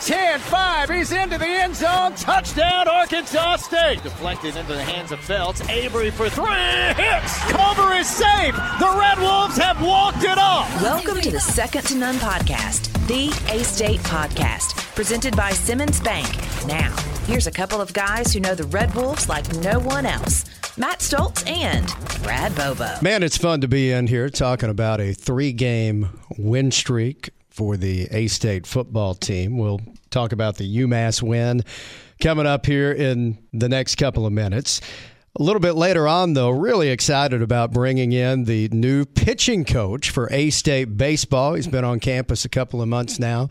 10 5. He's into the end zone. Touchdown, Arkansas State. Deflected into the hands of Felts. Avery for three. Hits. Cover is safe. The Red Wolves have walked it off. Welcome to the Second to None podcast, the A State podcast, presented by Simmons Bank. Now, here's a couple of guys who know the Red Wolves like no one else. Matt Stoltz and Brad Bobo. Man, it's fun to be in here talking about a three game win streak for the A State football team. We'll talk about the UMass win coming up here in the next couple of minutes. A little bit later on, though, really excited about bringing in the new pitching coach for A State baseball. He's been on campus a couple of months now.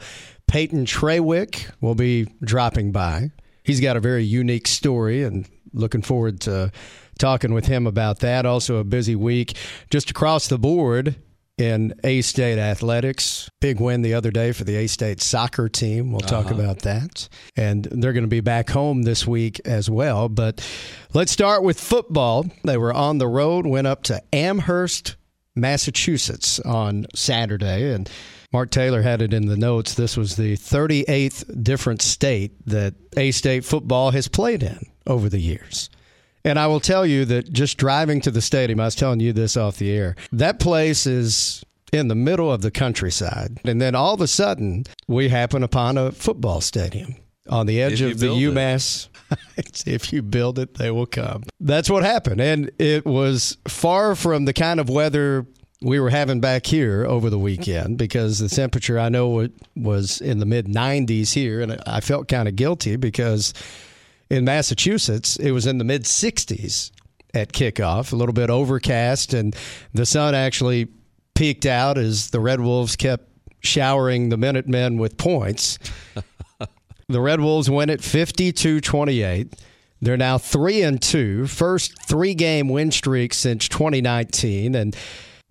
Peyton Traywick will be dropping by. He's got a very unique story and looking forward to talking with him about that. Also, a busy week just across the board in A State athletics. Big win the other day for the A State soccer team. We'll talk uh-huh. about that. And they're going to be back home this week as well. But let's start with football. They were on the road, went up to Amherst, Massachusetts on Saturday. And Mark Taylor had it in the notes. This was the 38th different state that A State football has played in over the years. And I will tell you that just driving to the stadium, I was telling you this off the air, that place is in the middle of the countryside. And then all of a sudden, we happen upon a football stadium on the edge of the UMass. if you build it, they will come. That's what happened. And it was far from the kind of weather we were having back here over the weekend because the temperature I know was in the mid 90s here. And I felt kind of guilty because in Massachusetts, it was in the mid 60s at kickoff, a little bit overcast, and the sun actually peeked out as the Red Wolves kept showering the Minutemen with points. the Red Wolves win it 52 28. They're now 3 and 2, first three game win streak since 2019. And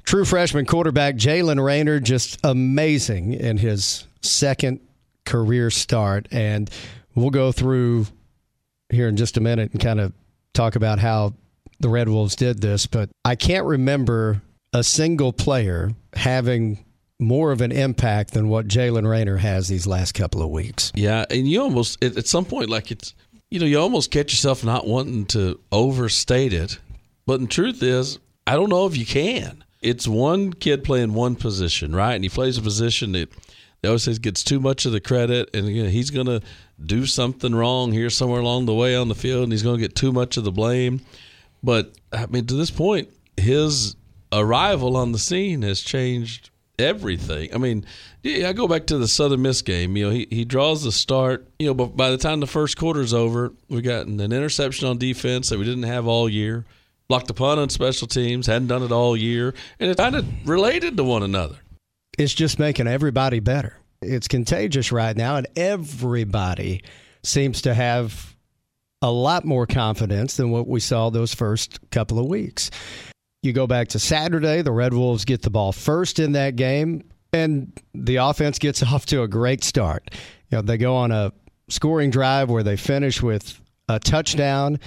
true freshman quarterback Jalen Rayner just amazing in his second career start. And we'll go through here in just a minute and kind of talk about how the Red Wolves did this, but I can't remember a single player having more of an impact than what Jalen Rayner has these last couple of weeks. Yeah, and you almost at some point like it's you know you almost catch yourself not wanting to overstate it, but the truth is I don't know if you can. It's one kid playing one position, right? And he plays a position that they always say gets too much of the credit, and he's going to do something wrong here somewhere along the way on the field, and he's going to get too much of the blame. But I mean, to this point, his arrival on the scene has changed everything. I mean, yeah, I go back to the Southern Miss game. You know, he, he draws the start. You know, but by the time the first quarter's over, we got an interception on defense that we didn't have all year. Blocked the punt on special teams, hadn't done it all year, and it kind of related to one another. It's just making everybody better it's contagious right now, and everybody seems to have a lot more confidence than what we saw those first couple of weeks. You go back to Saturday, the Red Wolves get the ball first in that game, and the offense gets off to a great start. You know, they go on a scoring drive where they finish with a touchdown.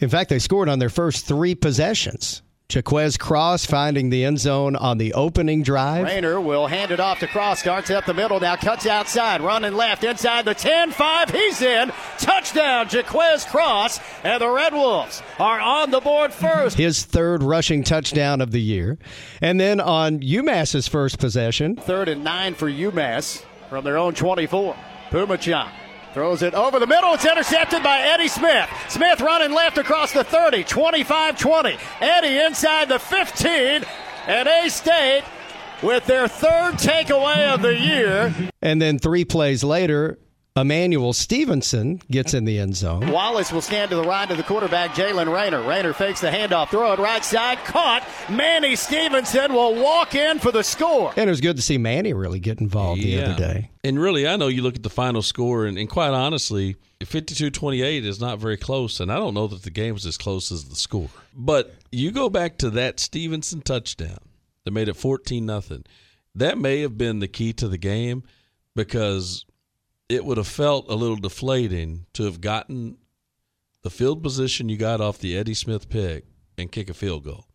In fact, they scored on their first three possessions. Jaquez Cross finding the end zone on the opening drive. Rayner will hand it off to Cross. Starts up the middle. Now cuts outside. Running left inside the 10 5. He's in. Touchdown, Jaquez Cross. And the Red Wolves are on the board first. His third rushing touchdown of the year. And then on UMass's first possession. Third and nine for UMass from their own 24. Phommachanh Throws it over the middle. It's intercepted by Eddie Smith. Smith running left across the 30, 25 20. Eddie inside the 15. And A State with their third takeaway of the year. And then three plays later, Emmanuel Stevenson gets in the end zone. Wallace will stand to the right of the quarterback, Jalen Rayner. Rayner fakes the handoff, throw it right side, caught. Manny Stevenson will walk in for the score. And it was good to see Manny really get involved yeah. the other day. And really, I know you look at the final score, and, and quite honestly, 52 28 is not very close, and I don't know that the game was as close as the score. But you go back to that Stevenson touchdown that made it 14 nothing. That may have been the key to the game because it would have felt a little deflating to have gotten the field position you got off the Eddie Smith pick and kick a field goal.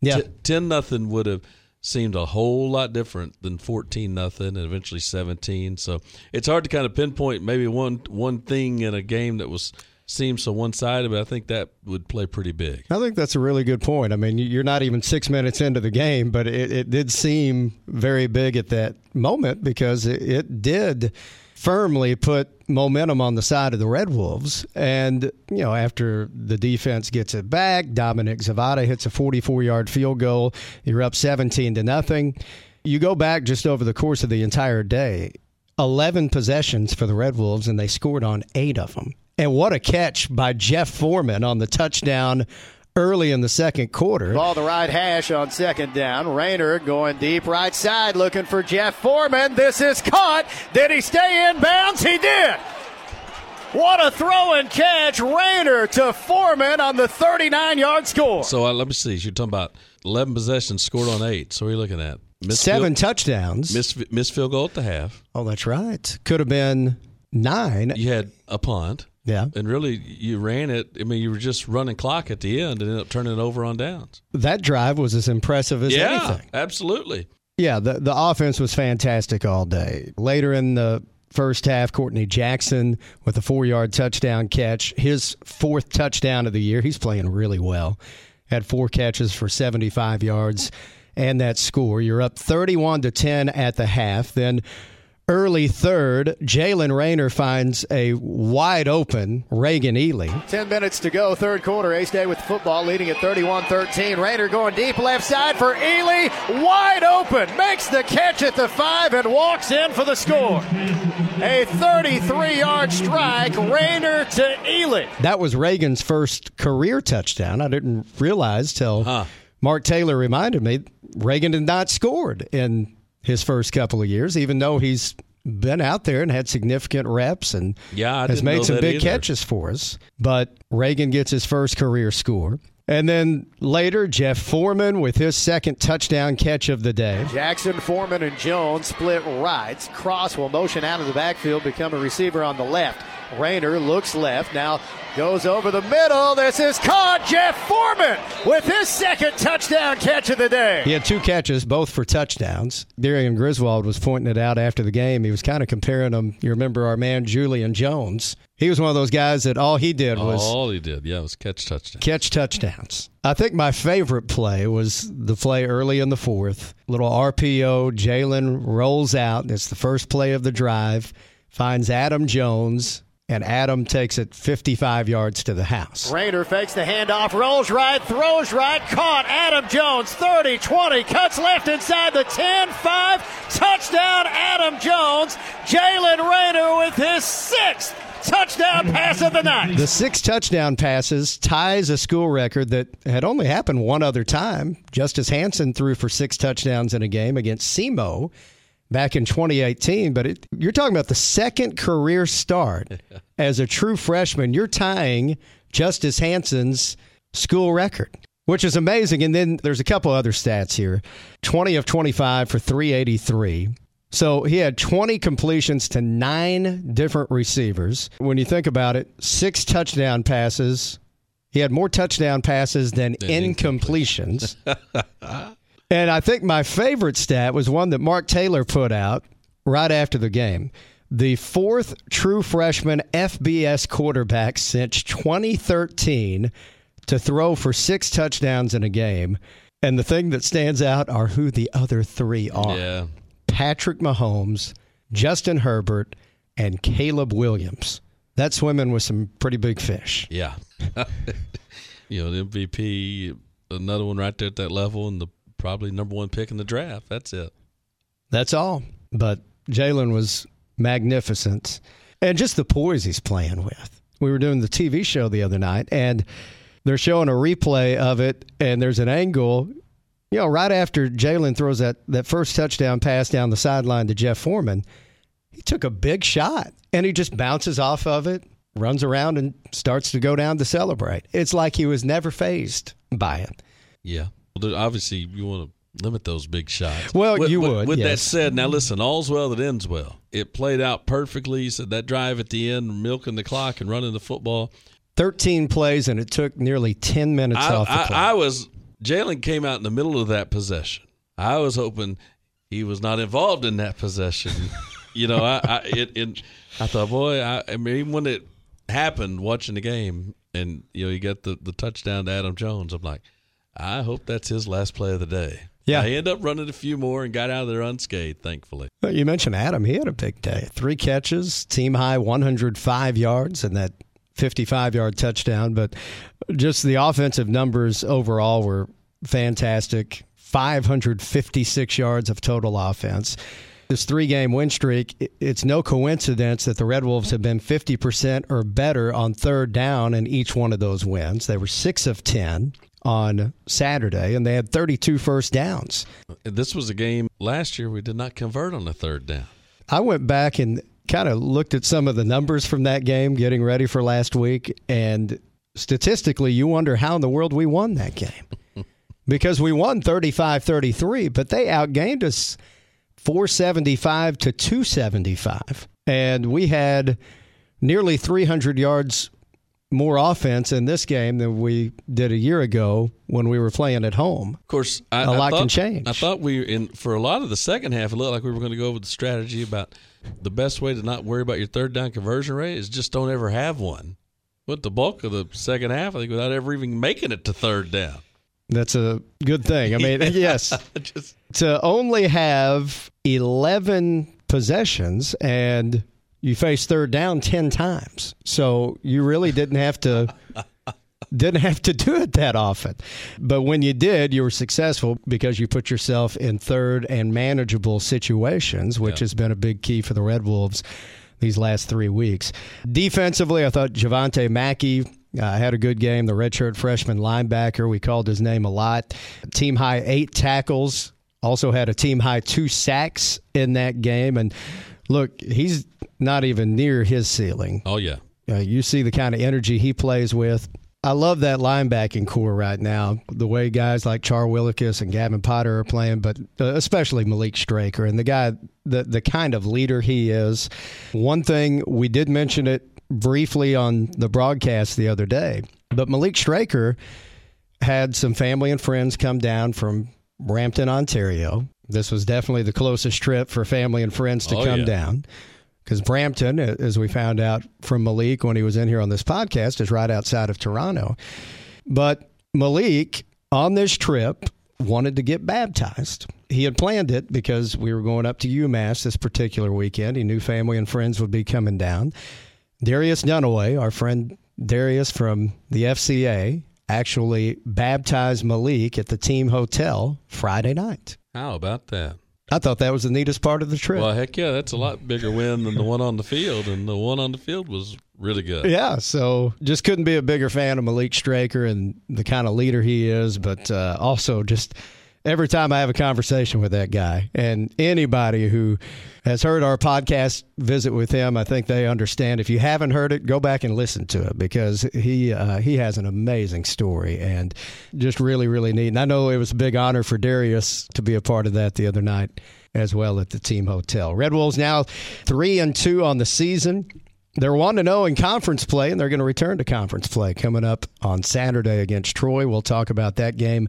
Yeah, T- ten nothing would have seemed a whole lot different than 14 nothing and eventually 17. So it's hard to kind of pinpoint maybe one one thing in a game that was seems so one sided, but I think that would play pretty big. I think that's a really good point. I mean, you're not even six minutes into the game, but it, it did seem very big at that moment because it, it did firmly put momentum on the side of the Red Wolves. And, you know, after the defense gets it back, Dominic Zvada hits a 44 yard field goal. You're up 17 to nothing. You go back just over the course of the entire day, 11 possessions for the Red Wolves, and they scored on eight of them. And what a catch by Jeff Foreman on the touchdown early in the second quarter. Ball the right hash on second down. Rayner going deep right side looking for Jeff Foreman. This is caught. Did he stay in bounds? He did. What a throw and catch. Rayner to Foreman on the 39 yard score. So uh, let me see. You're talking about 11 possessions scored on eight. So what are you looking at? Missed Seven field, touchdowns. Missed, missed field goal at the half. Oh, that's right. Could have been nine. You had a punt. Yeah. And really, you ran it. I mean, you were just running clock at the end and ended up turning it over on downs. That drive was as impressive as yeah, anything. absolutely. Yeah, the, the offense was fantastic all day. Later in the first half, Courtney Jackson with a four yard touchdown catch, his fourth touchdown of the year. He's playing really well. Had four catches for 75 yards and that score. You're up 31 to 10 at the half. Then early third, Jalen Rayner finds a wide open Reagan Ely. 10 minutes to go, third quarter. A State with the football leading at 31 13. Rayner going deep left side for Ely. Wide open. Makes the catch at the five and walks in for the score. A 33 yard strike. Rayner to Ely. That was Reagan's first career touchdown. I didn't realize till huh. Mark Taylor reminded me Reagan had not scored in his first couple of years, even though he's been out there and had significant reps and yeah, has made some big either. catches for us. But Reagan gets his first career score. And then later, Jeff Foreman with his second touchdown catch of the day. Jackson, Foreman, and Jones split rights. Cross will motion out of the backfield, become a receiver on the left. Rayner looks left, now goes over the middle. This is caught. Jeff Foreman with his second touchdown catch of the day. He had two catches, both for touchdowns. Darian Griswold was pointing it out after the game. He was kind of comparing them. You remember our man Julian Jones. He was one of those guys that all he did was all he did, yeah, was catch touchdowns. Catch touchdowns. I think my favorite play was the play early in the fourth. Little RPO. Jalen rolls out. It's the first play of the drive. Finds Adam Jones and Adam takes it 55 yards to the house. Rayner fakes the handoff, rolls right, throws right, caught. Adam Jones, 30, 20, cuts left inside the 10, 5, touchdown, Adam Jones. Jalen Rayner with his sixth touchdown pass of the night. The six touchdown passes ties a school record that had only happened one other time. Justice Hansen threw for six touchdowns in a game against SEMO back in 2018. But it, you're talking about the second career start as a true freshman. You're tying Justice Hansen's school record, which is amazing. And then there's a couple other stats here 20 of 25 for 383. So he had 20 completions to nine different receivers. When you think about it, six touchdown passes. He had more touchdown passes than, than incompletions. And I think my favorite stat was one that Mark Taylor put out right after the game. The fourth true freshman FBS quarterback since 2013 to throw for six touchdowns in a game. And the thing that stands out are who the other three are yeah. Patrick Mahomes, Justin Herbert, and Caleb Williams. That's swimming with some pretty big fish. Yeah. you know, the MVP, another one right there at that level, and the probably number one pick in the draft. That's it. That's all. But Jalen was magnificent. And just the poise he's playing with. We were doing the TV show the other night, and they're showing a replay of it, and there's an angle. You know, right after Jalen throws that, that first touchdown pass down the sideline to Jeff Foreman, he took a big shot, and he just bounces off of it, runs around, and starts to go down to celebrate. It's like he was never fazed by it. Yeah. Well, obviously, you want to limit those big shots. Well, with, you with, would. With yes. that said, now listen, all's well that ends well. It played out perfectly. You said that drive at the end, milking the clock and running the football. 13 plays, and it took nearly 10 minutes I, off the I, clock. I was, Jalen came out in the middle of that possession. I was hoping he was not involved in that possession. you know, I, I it, it, I thought, boy, I, I mean, even when it happened, watching the game, and you know, you got the the touchdown to Adam Jones, I'm like, I hope that's his last play of the day. Yeah. he ended up running a few more and got out of there unscathed, thankfully. You mentioned Adam. He had a big day. Three catches, team high 105 yards, and that 55 yard touchdown. But just the offensive numbers overall were fantastic 556 yards of total offense. This three game win streak, it's no coincidence that the Red Wolves have been 50% or better on third down in each one of those wins. They were 6 of 10 on Saturday, and they had 32 first downs. This was a game last year we did not convert on the third down. I went back and kind of looked at some of the numbers from that game getting ready for last week, and statistically, you wonder how in the world we won that game. because we won 35 33, but they outgained us 475 to 275. And we had nearly 300 yards more offense in this game than we did a year ago when we were playing at home. Of course, I, a I lot thought, can change. I thought we in for a lot of the second half, it looked like we were going to go over the strategy about the best way to not worry about your third down conversion rate is just don't ever have one. But the bulk of the second half, I think, without ever even making it to third down. That's a good thing. I mean, Yeah, yes, just to only have 11 possessions and you face third down 10 times. So you really didn't have to didn't have to do it that often. But when you did, you were successful because you put yourself in third and manageable situations, which Yeah. has been a big key for the Red Wolves these last three weeks. Defensively, I thought Javante Mackey uh, had a good game. The redshirt freshman linebacker, we called his name a lot. Team high eight tackles. Also had a team high two sacks in that game. And look, he's not even near his ceiling. oh yeah, Uh, you see the kind of energy he plays with. I love that linebacking corps right now. The way guys like Char Willikis and Gavin Potter are playing, but uh, especially Malik Straker and the guy, the the kind of leader he is. One thing we did mention it briefly on the broadcast the other day, but Malik Straker had some family and friends come down from Brampton, Ontario. This was definitely the closest trip for family and friends to Oh, come yeah. down because Brampton, as we found out from Malik when he was in here on this podcast, is right outside of Toronto. But Malik, on this trip, wanted to get baptized. He had planned it because we were going up to UMass this particular weekend. He knew family and friends would be coming down. Darius Dunaway, our friend Darius from the FCA, actually baptized Malik at the team hotel Friday night. how about that? I thought that was the neatest part of the trip. Well, heck yeah, that's a lot bigger win than the one on the field, and the one on the field was really good. Yeah, so just couldn't be a bigger fan of Malik Straker and the kind of leader he is, but uh, also just every time I have a conversation with that guy and anybody who has heard our podcast visit with him, I think they understand. If you haven't heard it, go back and listen to it because he uh, he has an amazing story and just really really neat. And I know it was a big honor for Darius to be a part of that the other night as well at the team hotel. Red Wolves now three and two on the season. They're one to zero in conference play, and they're going to return to conference play coming up on Saturday against Troy. We'll talk about that game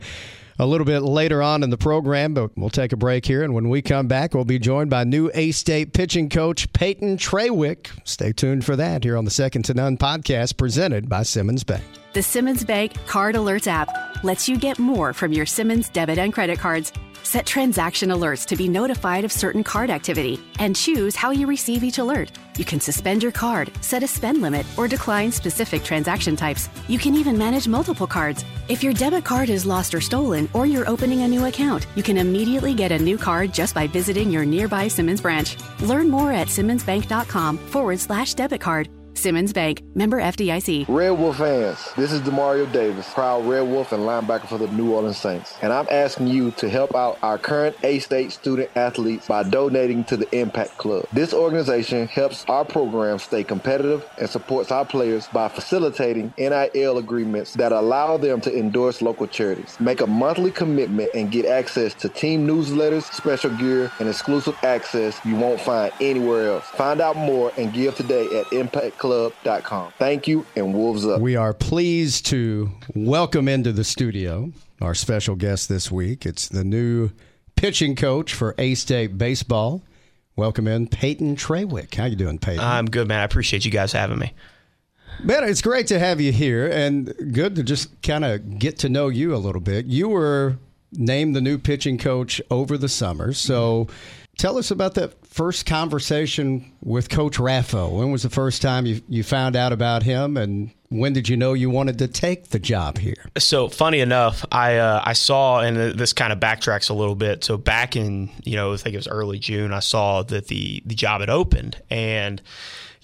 a little bit later on in the program, but we'll take a break here. And when we come back, we'll be joined by new A State pitching coach Peyton Traywick. Stay tuned for that here on the Second to None podcast presented by Simmons Bank. The Simmons Bank Card Alerts app lets you get more from your Simmons debit and credit cards. Set transaction alerts to be notified of certain card activity and choose how you receive each alert. You can suspend your card, set a spend limit, or decline specific transaction types. You can even manage multiple cards. If your debit card is lost or stolen, or you're opening a new account, you can immediately get a new card just by visiting your nearby Simmons branch. Learn more at simmonsbank.com forward slash debit card. Simmons Bank, member FDIC. Red Wolf fans, this is Demario Davis, proud Red Wolf and linebacker for the New Orleans Saints. And I'm asking you to help out our current A-State student athletes by donating to the Impact Club. This organization helps our program stay competitive and supports our players by facilitating NIL agreements that allow them to endorse local charities. Make a monthly commitment and get access to team newsletters, special gear, and exclusive access you won't find anywhere else. Find out more and give today at impactclub.com. Thank you and Wolves up. We are pleased to welcome into the studio our special guest this week. It's the new pitching coach for A State baseball. Welcome in Peyton Traywick. How you doing, Peyton? I'm good, man. I appreciate you guys having me. Man, it's great to have you here and good to just kind of get to know you a little bit. You were named the new pitching coach over the summer. So tell us about that first conversation with Coach Raffo. When was the first time you, you found out about him and when did you know you wanted to take the job here? So funny enough, I uh, I saw, and this kind of backtracks a little bit. So back in you know I think it was early June, I saw that the the job had opened, and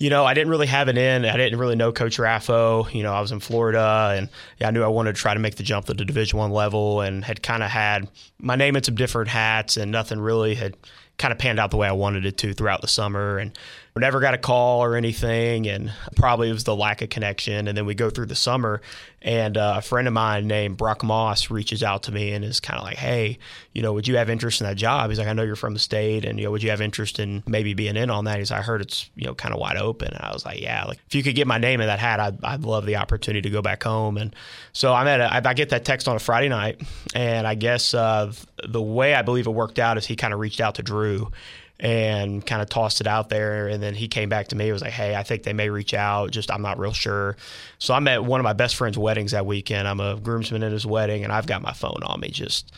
you know, I didn't really have it in. I didn't really know Coach Raffo. You know, I was in Florida, and yeah, I knew I wanted to try to make the jump to the Division One level, and had kind of had my name in some different hats, and nothing really had kind of panned out the way I wanted it to throughout the summer. And never got a call or anything, and probably it was the lack of connection. And then we go through the summer, and uh, a friend of mine named Brock Moss reaches out to me and is kind of like, "Hey, you know, would you have interest in that job?" He's like, "I know you're from the state, and you know, would you have interest in maybe being in on that?" He's, like, "I heard it's you know kind of wide open." And I was like, "Yeah, like if you could get my name in that hat, I'd, I'd love the opportunity to go back home." And so I'm at a, I get that text on a Friday night, and I guess uh, the way I believe it worked out is he kind of reached out to Drew and kind of tossed it out there. And then he came back to me. It was like, hey, I think they may reach out. Just I'm not real sure. So I'm at one of my best friend's weddings that weekend. I'm a groomsman at his wedding, and I've got my phone on me just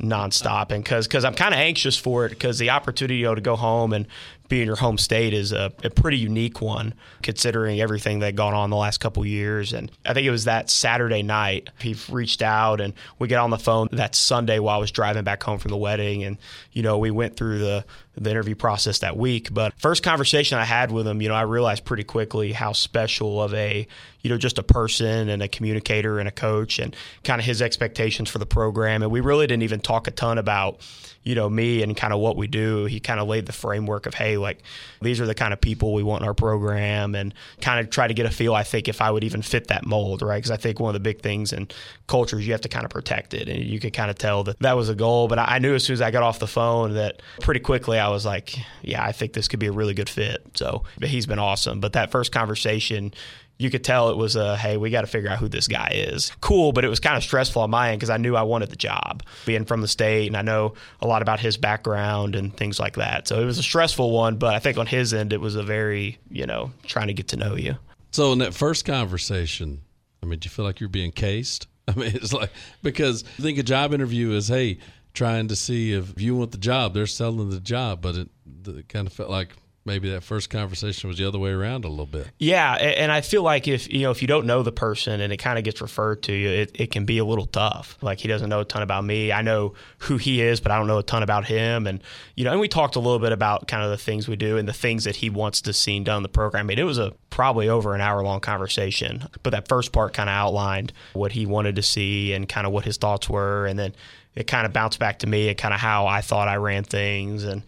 nonstop. And because because I'm kind of anxious for it because the opportunity you know, to go home and be in your home state is a, a, pretty unique one considering everything that gone on the last couple years. And I think it was that Saturday night he reached out and we get on the phone that Sunday while I was driving back home from the wedding. And, you know, we went through the, the interview process that week. But first conversation I had with him, you know, I realized pretty quickly how special of a, you know, just a person and a communicator and a coach and kind of his expectations for the program. And we really didn't even talk a ton about, you know, me and kind of what we do. He kind of laid the framework of, hey, like these are the kind of people we want in our program and kind of try to get a feel, I think, if I would even fit that mold, right? Because I think one of the big things in cultures, you have to kind of protect it. And you could kind of tell that that was a goal. But I knew as soon as I got off the phone that pretty quickly I was like, yeah, I think this could be a really good fit. So he's been awesome. But that first conversation, you could tell it was a hey, we got to figure out who this guy is. Cool, but it was kind of stressful on my end because I knew I wanted the job, being from the state, and I know a lot about his background and things like that. So it was a stressful one, but I think on his end it was a very you know trying to get to know you. So in that first conversation, I mean, do you feel like you're being cased? I mean, it's like because I think a job interview is hey, trying to see if you want the job. They're selling the job, but it, it kind of felt like maybe that first conversation was the other way around a little bit. Yeah, and I feel like if you know if you don't know the person and it kind of gets referred to you, it, it can be a little tough. Like he doesn't know a ton about me. I know who he is, but I don't know a ton about him. And you know, and we talked a little bit about kind of the things we do and the things that he wants to see done in the program. I mean, it was a probably over an hour long conversation, but that first part kind of outlined what he wanted to see and kind of what his thoughts were, and then it kind of bounced back to me and kind of how I thought I ran things and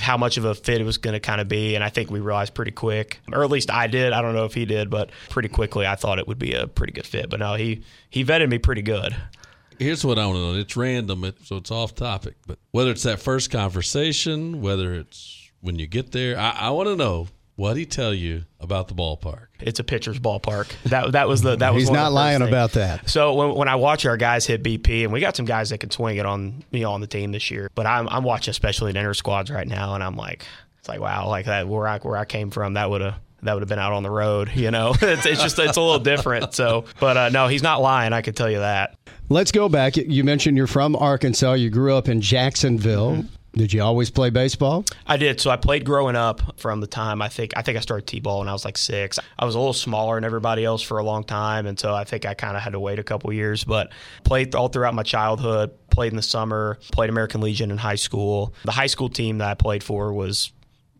how much of a fit it was going to kind of be. And I think we realized pretty quick, or at least I did. I don't know if he did, but pretty quickly I thought it would be a pretty good fit. But no, he he vetted me pretty good. Here's what I want to know. It's random, so it's off topic. But whether it's that first conversation, whether it's when you get there, I, I want to know what he tell you about the ballpark? It's a pitcher's ballpark. That that was the that was. He's not lying about that. So when, when I watch our guys hit BP, and we got some guys that can swing it on you know on the team this year, but I'm I'm watching especially the inner squads right now, and I'm like, it's like wow, like that where I where I came from, that would have that would have been out on the road. You know, it's, it's just it's a little different. So, but uh, no, he's not lying. I can tell you that. Let's go back. You mentioned you're from Arkansas. You grew up in Jacksonville. Mm-hmm. Did you always play baseball? I did. So I played growing up from the time I think I think I started t-ball when I was like six. I was a little smaller than everybody else for a long time, and so I think I kind of had to wait a couple years. But played all throughout my childhood. Played in the summer. Played American Legion in high school. The high school team that I played for was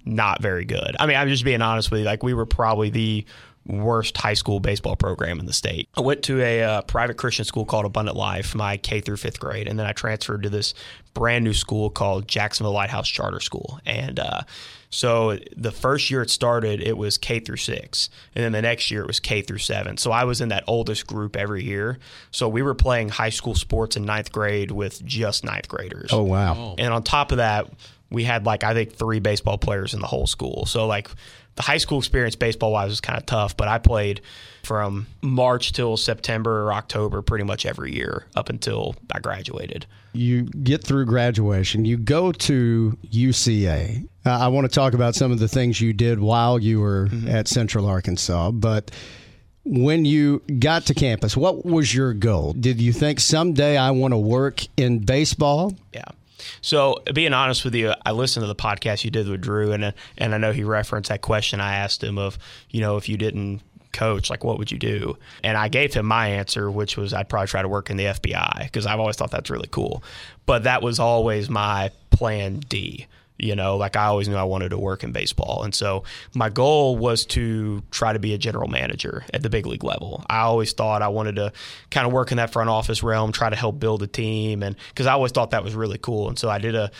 not very good. I mean, I'm just being honest with you. Like we were probably the worst high school baseball program in the state. I went to a uh, private Christian school called Abundant Life, my K through fifth grade, and then I transferred to this brand new school called Jacksonville Lighthouse Charter School. And uh, so the first year it started, it was K through six, and then the next year it was K through seven. So I was in that oldest group every year. So we were playing high school sports in ninth grade with just ninth graders. Oh wow! And on top of that we had like I think three baseball players in the whole school. So like the high school experience baseball wise was kind of tough, but I played from March till September or October pretty much every year up until I graduated. You get through graduation, you go to UCA. Uh, I want to talk about some of the things you did while you were mm-hmm. at Central Arkansas, but when you got to campus, what was your goal? Did you think someday I want to work in baseball? Yeah. So, being honest with you, I listened to the podcast you did with Drew, and and I know he referenced that question I asked him of, you know, if you didn't coach, like what would you do? And I gave him my answer, which was I'd probably try to work in the FBI because I've always thought that's really cool. But that was always my plan D. You know, like I always knew I wanted to work in baseball. And so my goal was to try to be a general manager at the big league level. I always thought I wanted to kind of work in that front office realm, try to help build a team. And because I always thought that was really cool. And so I did a,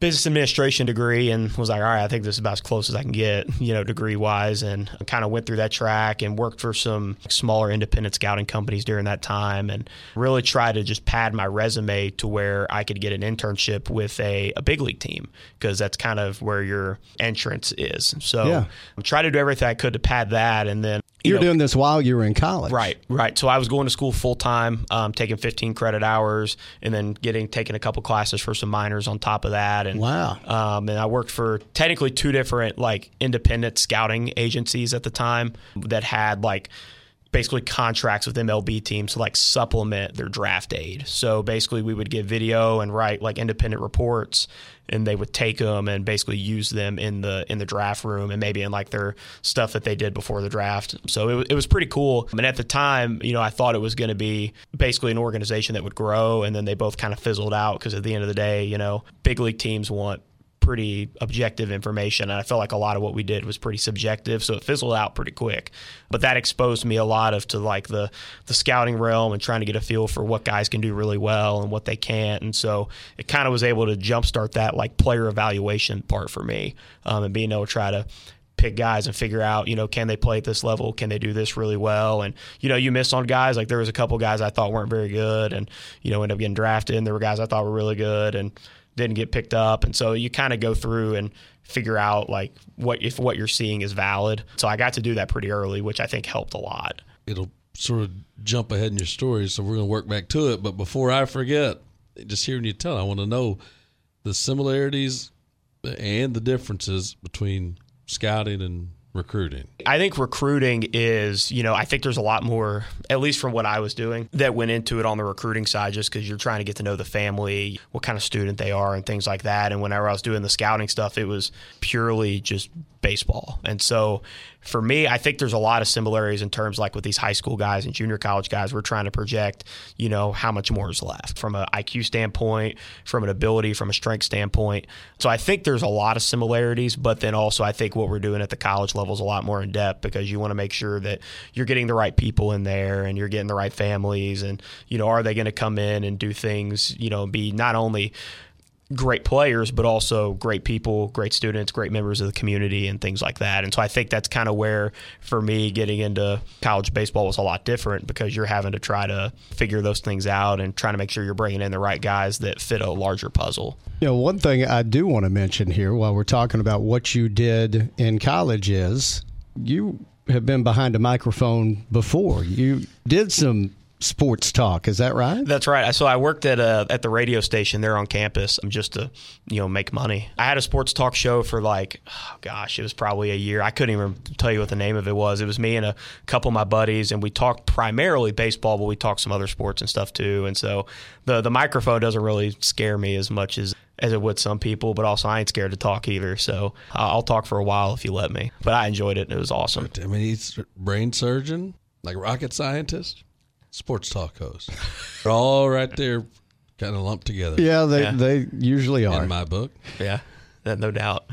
business administration degree and was like, all right, I think this is about as close as I can get, you know, degree wise. And kind of went through that track and worked for some smaller independent scouting companies during that time and really tried to just pad my resume to where I could get an internship with a, a big league team because that's kind of where your entrance is. So yeah. try to do everything I could to pad that. And then you are doing this while you were in college, right? Right. So I was going to school full time, um, taking 15 credit hours, and then getting taking a couple classes for some minors on top of that. And wow. Um, and I worked for technically two different like independent scouting agencies at the time that had like basically contracts with MLB teams to like supplement their draft aid. So basically, we would get video and write like independent reports, and they would take them and basically use them in the in the draft room and maybe in like their stuff that they did before the draft. So it, it was pretty cool. And at the time, you know, I thought it was going to be basically an organization that would grow, and then they both kind of fizzled out because at the end of the day, you know, big league teams want pretty objective information. And I felt like a lot of what we did was pretty subjective, so it fizzled out pretty quick. But that exposed me a lot of to like the the scouting realm and trying to get a feel for what guys can do really well and what they can't. And so it kind of was able to jumpstart that like player evaluation part for me um, and being able to try to pick guys and figure out, you know, can they play at this level? Can they do this really well? And, you know, you miss on guys. Like there was a couple guys I thought weren't very good and, you know, end up getting drafted. And there were guys I thought were really good. And, didn't get picked up, and so you kind of go through and figure out like what if what you're seeing is valid. So I got to do that pretty early, which I think helped a lot. It'll sort of jump ahead in your story, so we're going to work back to it. But before I forget, just hearing you tell, I want to know the similarities and the differences between scouting and recruiting? I think recruiting is, you know, I think there's a lot more, at least from what I was doing, that went into it on the recruiting side just because you're trying to get to know the family, what kind of student they are, and things like that. And whenever I was doing the scouting stuff, it was purely just baseball. And so for me, I think there's a lot of similarities in terms like with these high school guys and junior college guys. We're trying to project, you know, how much more is left from an IQ standpoint, from an ability, from a strength standpoint. So I think there's a lot of similarities, but then also I think what we're doing at the college level is a lot more in depth because you want to make sure that you're getting the right people in there and you're getting the right families and, you know, are they going to come in and do things, you know, be not only great players, but also great people, great students, great members of the community, and things like that. And so I think that's kind of where, for me, getting into college baseball was a lot different because you're having to try to figure those things out and trying to make sure you're bringing in the right guys that fit a larger puzzle. You know, one thing I do want to mention here while we're talking about what you did in college is you have been behind a microphone before. You did some sports talk. Is that right? That's right. So I worked at a, at the radio station there on campus um, just to you know make money. I had a sports talk show for like oh gosh, it was probably a year. I couldn't even tell you what the name of it was. It was me and a couple of my buddies, and we talked primarily baseball, but we talked some other sports and stuff too. And so the the microphone doesn't really scare me as much as as it would some people, but also I ain't scared to talk either. So I'll talk for a while if you let me. But I enjoyed it. and It was awesome. I mean, he's brain surgeon, like rocket scientist sports talk hosts. They're all right there, kind of lumped together. Yeah, they yeah. they usually are in my book. Yeah, no doubt.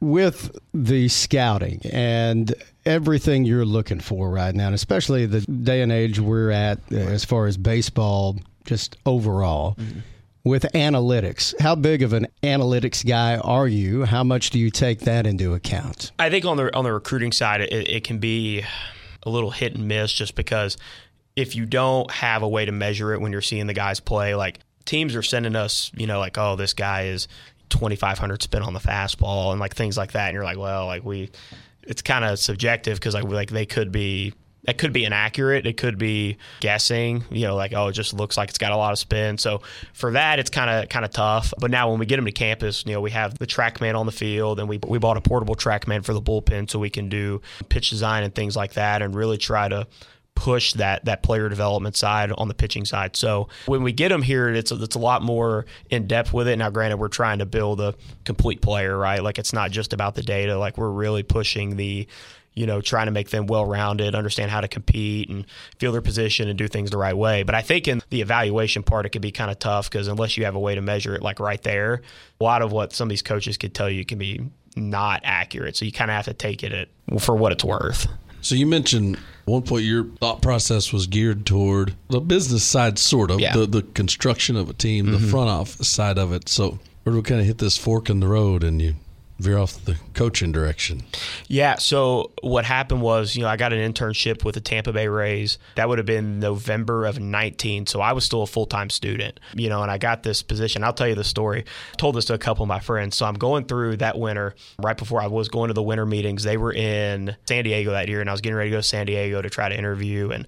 With the scouting and everything you're looking for right now, and especially the day and age we're at as far as baseball, just overall. Mm-hmm. With analytics, how big of an analytics guy are you? How much do you take that into account? I think on the on the recruiting side, it, it can be a little hit and miss, just because if you don't have a way to measure it when you're seeing the guys play, like teams are sending us, you know, like, oh, this guy is 2,500 spin on the fastball and like things like that. And you're like, well, like we, it's kind of subjective because like like they could be that could be inaccurate. It could be guessing, you know, like oh, it just looks like it's got a lot of spin. So for that, it's kind of kind of tough. But now when we get them to campus, you know, we have the TrackMan on the field, and we we bought a portable TrackMan for the bullpen so we can do pitch design and things like that, and really try to push that that player development side on the pitching side. So when we get them here, it's a, it's a lot more in depth with it. Now, granted, we're trying to build a complete player, right? Like it's not just about the data. Like we're really pushing the you know, trying to make them well rounded, understand how to compete and feel their position and do things the right way. But I think in the evaluation part, it can be kind of tough because unless you have a way to measure it like right there, a lot of what some of these coaches could tell you can be not accurate. So you kind of have to take it at, for what it's worth. So you mentioned one point your thought process was geared toward the business side, sort of Yeah. the the construction of a team, the mm-hmm. front office side of it. So where do we kind of hit this fork in the road and you veer off the coaching direction? Yeah. So what happened was, you know, I got an internship with the Tampa Bay Rays. That would have been November of 19. So I was still a full time student, you know, and I got this position. I'll tell you the story. I told this to a couple of my friends. So I'm going through that winter right before I was going to the winter meetings. They were in San Diego that year, and I was getting ready to go to San Diego to try to interview. And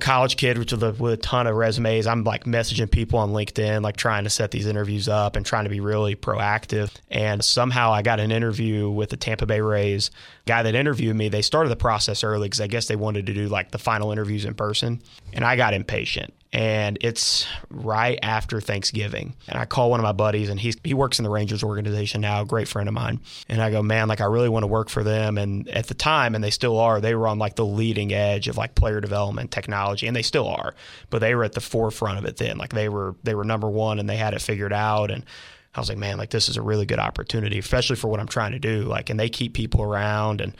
college kid with a, with a ton of resumes. I'm like messaging people on LinkedIn, like trying to set these interviews up and trying to be really proactive. And somehow I got an interview with the Tampa Bay Rays. Guy that interviewed me, they started the process early because I guess they wanted to do like the final interviews in person. And I got impatient. And it's right after Thanksgiving. And I call one of my buddies, and he's, he works in the Rangers organization now, a great friend of mine. And I go, man, like I really want to work for them. And at the time, and they still are, they were on like the leading edge of like player development technology, and they still are. But they were at the forefront of it then. Like they were they were number one, and they had it figured out. And I was like, man, like this is a really good opportunity, especially for what I'm trying to do. Like, and they keep people around, and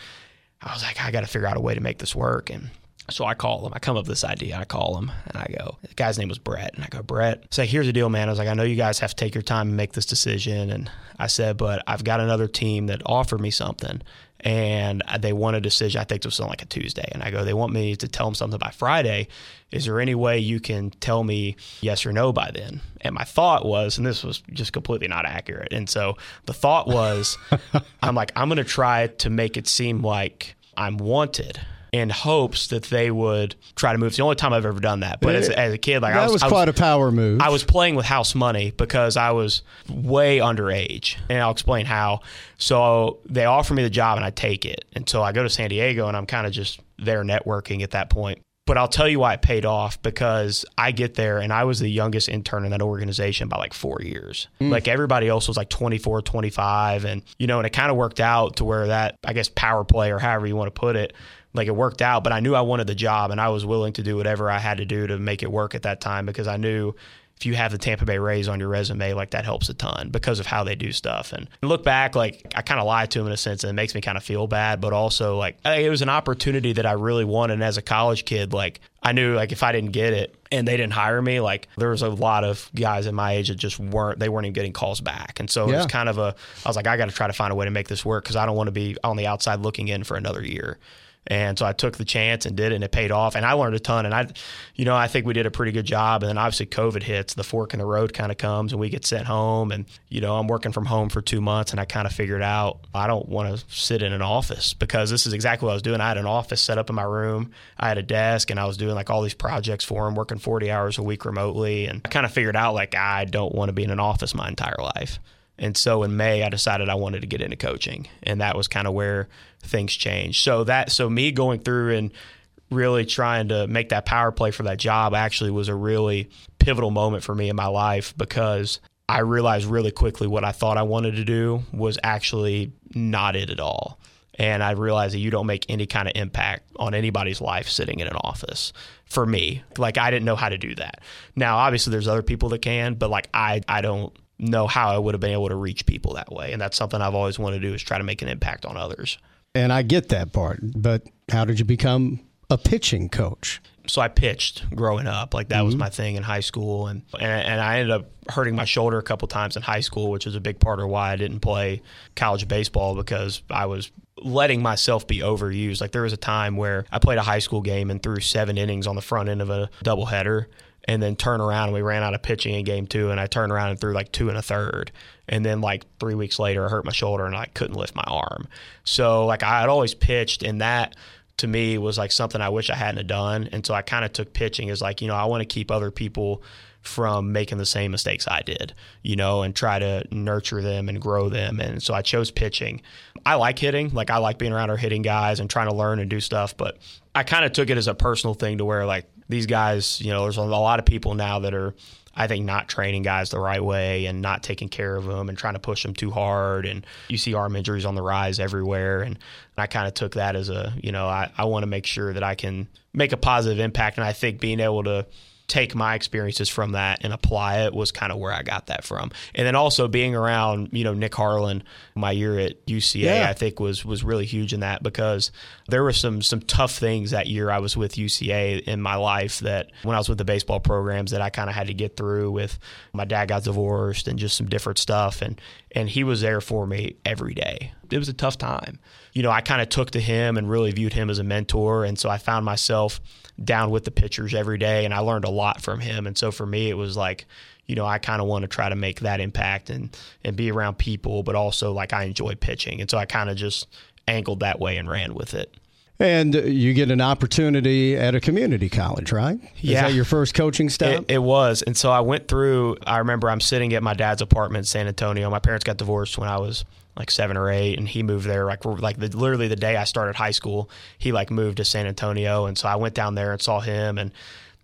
I was like, I got to figure out a way to make this work. And so I call him. I come up with this idea. I call him and I go, the guy's name was Brett. And I go, Brett, say, here's the deal, man. I was like, I know you guys have to take your time and make this decision. And I said, but I've got another team that offered me something and they want a decision. I think it was on like a Tuesday. And I go, they want me to tell them something by Friday. Is there any way you can tell me yes or no by then? And my thought was, and this was just completely not accurate. And so the thought was, I'm like, I'm going to try to make it seem like I'm wanted in hopes that they would try to move. It's the only time I've ever done that. But as, as a kid, like that I was, was I quite a power move. I was playing with house money because I was way underage, and I'll explain how. So they offer me the job, and I take it. And so I go to San Diego, and I'm kind of just there networking at that point. But I'll tell you why it paid off because I get there and I was the youngest intern in that organization by like four years. Mm. Like everybody else was like 24, 25. And, you know, and it kind of worked out to where that, I guess, power play or however you want to put it, like it worked out. But I knew I wanted the job and I was willing to do whatever I had to do to make it work at that time because I knew if you have the Tampa Bay Rays on your resume, like that helps a ton because of how they do stuff. And look back, like I kind of lied to him in a sense, and it makes me kind of feel bad. But also, like it was an opportunity that I really wanted. And as a college kid, like I knew, like if I didn't get it and they didn't hire me, like there was a lot of guys in my age that just weren't. They weren't even getting calls back. And so it was kind of a. I was like, I got to try to find a way to make this work because I don't want to be on the outside looking in for another year. And so I took the chance and did it, and it paid off. And I learned a ton. And I, you know, I think we did a pretty good job. And then obviously COVID hits, the fork in the road kind of comes, and we get sent home. And you know, I'm working from home for two months, and I kind of figured out I don't want to sit in an office because this is exactly what I was doing. I had an office set up in my room. I had a desk, and I was doing like all these projects for him, working 40 hours a week remotely. And I kind of figured out like I don't want to be in an office my entire life. And so in May, I decided I wanted to get into coaching, and that was kind of where things changed. So that, so me going through and really trying to make that power play for that job actually was a really pivotal moment for me in my life because I realized really quickly what I thought I wanted to do was actually not it at all. And I realized that you don't make any kind of impact on anybody's life sitting in an office. For me, like I didn't know how to do that. Now, obviously, there's other people that can, but like I, I don't know how I would have been able to reach people that way. And that's something I've always wanted to do is try to make an impact on others. and I get that part, but how did you become a pitching coach? so I pitched growing up. Like that mm-hmm. was my thing in high school, and, and and I ended up hurting my shoulder a couple times in high school, which was a big part of why I didn't play college baseball because I was letting myself be overused. Like there was a time where I played a high school game and threw seven innings on the front end of a doubleheader, and then turn around and we ran out of pitching in game two, and I turned around and threw like two and a third, and then like three weeks later I hurt my shoulder and I couldn't lift my arm. So like I had always pitched, and that to me was like something I wish I hadn't have done. And so I kind of took pitching as like, you know, I want to keep other people from making the same mistakes I did, you know, and try to nurture them and grow them. And so I chose pitching. I like hitting, like I like being around our hitting guys and trying to learn and do stuff, but I kind of took it as a personal thing to where like these guys, you know, there's a lot of people now that are I think not training guys the right way and not taking care of them and trying to push them too hard. And you see arm injuries on the rise everywhere. And I kind of took that as a, you know, I, I want to make sure that I can make a positive impact. And I think being able to take my experiences from that and apply it was kind of where I got that from. And then also being around, you know, Nick Harlan my year at UCA, yeah. I think was was really huge in that because there were some some tough things that year I was with UCA in my life that when I was with the baseball programs that I kind of had to get through with my dad got divorced and just some different stuff and and he was there for me every day. It was a tough time. You know, I kind of took to him and really viewed him as a mentor and so I found myself down with the pitchers every day, and I learned a lot from him. And so for me, it was like, you know, I kind of want to try to make that impact and and be around people, but also like I enjoy pitching, and so I kind of just angled that way and ran with it. And you get an opportunity at a community college, right? Is yeah. that your first coaching step? It, it, was. And so I went through, I remember I'm sitting at my dad's apartment in San Antonio. My parents got divorced when I was like seven or eight, and he moved there like like the, literally the day I started high school. He like moved to San Antonio, and so I went down there and saw him, and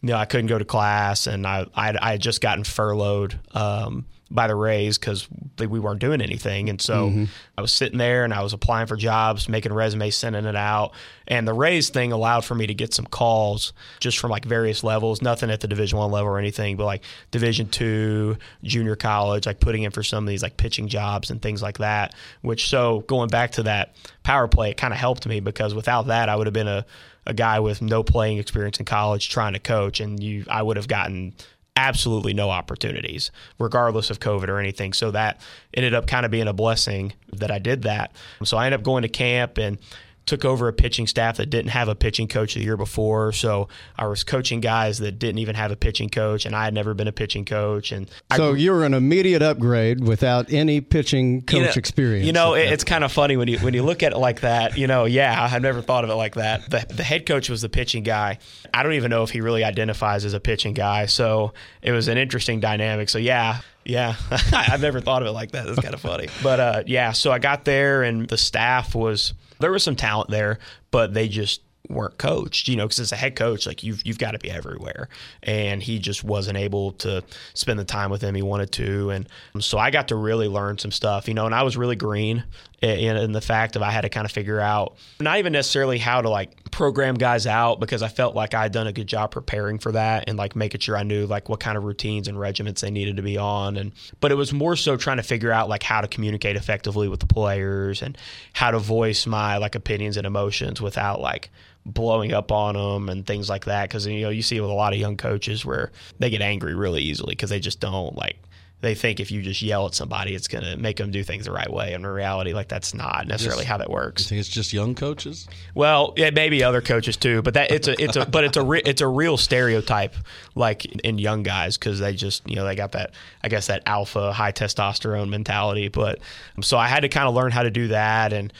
you know I couldn't go to class, and I I, I had just gotten furloughed. Um, by the Rays because we weren't doing anything. And so mm-hmm. I was sitting there and I was applying for jobs, making resumes, sending it out. And the Rays thing allowed for me to get some calls just from like various levels, nothing at the Division One level or anything, but like Division Two, junior college, like putting in for some of these like pitching jobs and things like that. Which so going back to that power play, it kind of helped me because without that, I would have been a a guy with no playing experience in college trying to coach, and you I would have gotten absolutely no opportunities, regardless of COVID or anything. So that ended up kind of being a blessing that I did that. So I ended up going to camp and took over a pitching staff that didn't have a pitching coach the year before. So I was coaching guys that didn't even have a pitching coach, and I had never been a pitching coach. And so I, you were an immediate upgrade without any pitching coach you know, experience. You know, it's kind of funny when you when you look at it like that. You know, yeah, I've never thought of it like that. The, the head coach was the pitching guy. I don't even know if he really identifies as a pitching guy. So it was an interesting dynamic. So yeah, yeah, I've never thought of it like that. That's kind of funny. But uh, yeah, so I got there and the staff was there was some talent there, but they just weren't coached, you know, because as a head coach, like you've you've got to be everywhere, and he just wasn't able to spend the time with him. He wanted to, and so I got to really learn some stuff, you know, and I was really green in, the fact of I had to kind of figure out not even necessarily how to like program guys out because I felt like I had done a good job preparing for that and like making sure I knew like what kind of routines and regiments they needed to be on, and but it was more so trying to figure out like how to communicate effectively with the players and how to voice my like opinions and emotions without like blowing up on them and things like that. Because you know you see with a lot of young coaches where they get angry really easily because they just don't like they think if you just yell at somebody, it's going to make them do things the right way. And in reality, like that's not necessarily just, how that works. You think it's just young coaches? Well, yeah, maybe other coaches too, but that it's a it's a but it's a re, it's a real stereotype like in young guys because they just you know they got that I guess that alpha high testosterone mentality. But so I had to kind of learn how to do that, and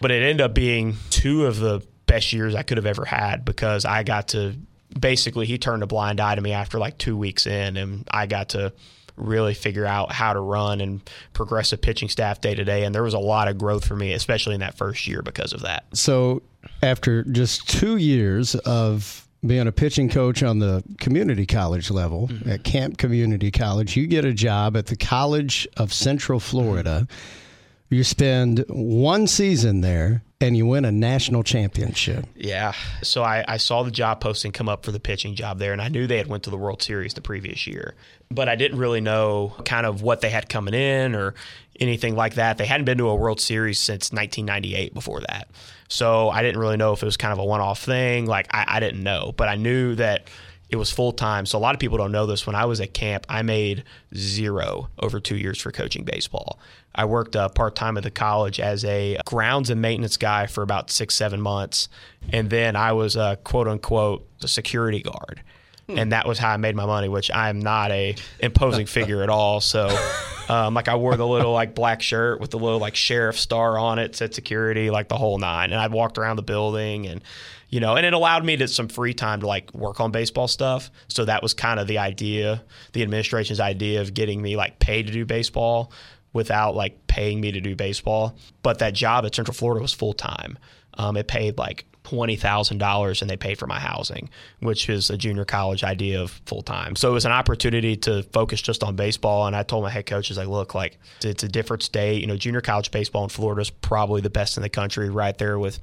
but it ended up being two of the best years I could have ever had because I got to basically he turned a blind eye to me after like two weeks in, and I got to really figure out how to run and progress a pitching staff day to day. And there was a lot of growth for me, especially in that first year because of that. So after just two years of being a pitching coach on the community college level mm-hmm. at Camp Community College, you get a job at the College of Central Florida. Mm-hmm you spend one season there and you win a national championship. Yeah. So I, I, saw the job posting come up for the pitching job there, and I knew they had went to the World Series the previous year, but I didn't really know kind of what they had coming in or anything like that. They hadn't been to a World Series since 1998 before that. So I didn't really know if it was kind of a one off thing. Like I, I didn't know, but I knew that it was full time. So a lot of people don't know this. When I was at camp, I made zero over two years for coaching baseball. I worked uh, part time at the college as a grounds and maintenance guy for about six, seven months. And then I was a quote unquote a security guard. Hmm. And that was how I made my money, which I'm not a imposing figure at all. So, um, like I wore the little like black shirt with the little like sheriff star on it, said security, like the whole nine. And I walked around the building and you know, and it allowed me to some free time to like work on baseball stuff. So that was kind of the idea, the administration's idea of getting me like paid to do baseball without like paying me to do baseball. But that job at Central Florida was full time. Um, it paid like twenty thousand dollars, and they paid for my housing, which is a junior college idea of full time. So it was an opportunity to focus just on baseball. And I told my head coaches, like, look, like it's a different state. You know, junior college baseball in Florida is probably the best in the country, right there with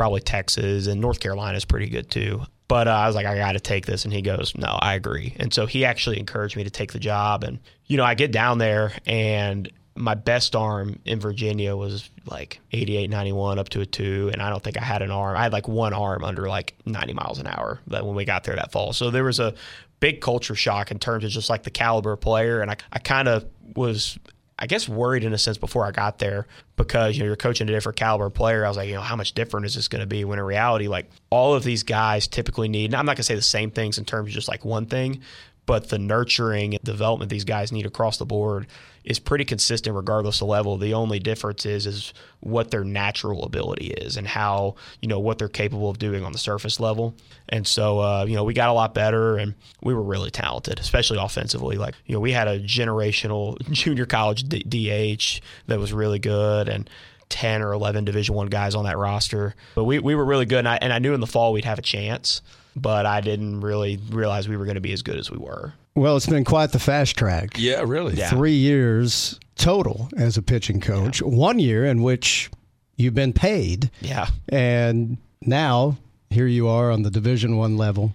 probably Texas and North Carolina is pretty good too. But uh, I was like, I got to take this. And he goes, No, I agree. And so he actually encouraged me to take the job. And, you know, I get down there and my best arm in Virginia was like 88, 91 up to a two. And I don't think I had an arm. I had like one arm under like 90 miles an hour when we got there that fall. So there was a big culture shock in terms of just like the caliber of player. And I, I kind of was I guess worried in a sense before I got there because you know you're coaching a different caliber player. I was like, you know, how much different is this going to be? When in reality, like all of these guys typically need. And I'm not going to say the same things in terms of just like one thing, but the nurturing and development these guys need across the board is pretty consistent regardless of level. The only difference is is what their natural ability is and how you know what they're capable of doing on the surface level. And so uh, you know we got a lot better and we were really talented, especially offensively. Like you know we had a generational junior college DH that was really good and. 10 or 11 division one guys on that roster but we, we were really good and I, and I knew in the fall we'd have a chance but I didn't really realize we were going to be as good as we were. Well, it's been quite the fast track. Yeah, really. Yeah. Three years total as a pitching coach. Yeah. One year in which you've been paid. Yeah. And now here you are on the Division One level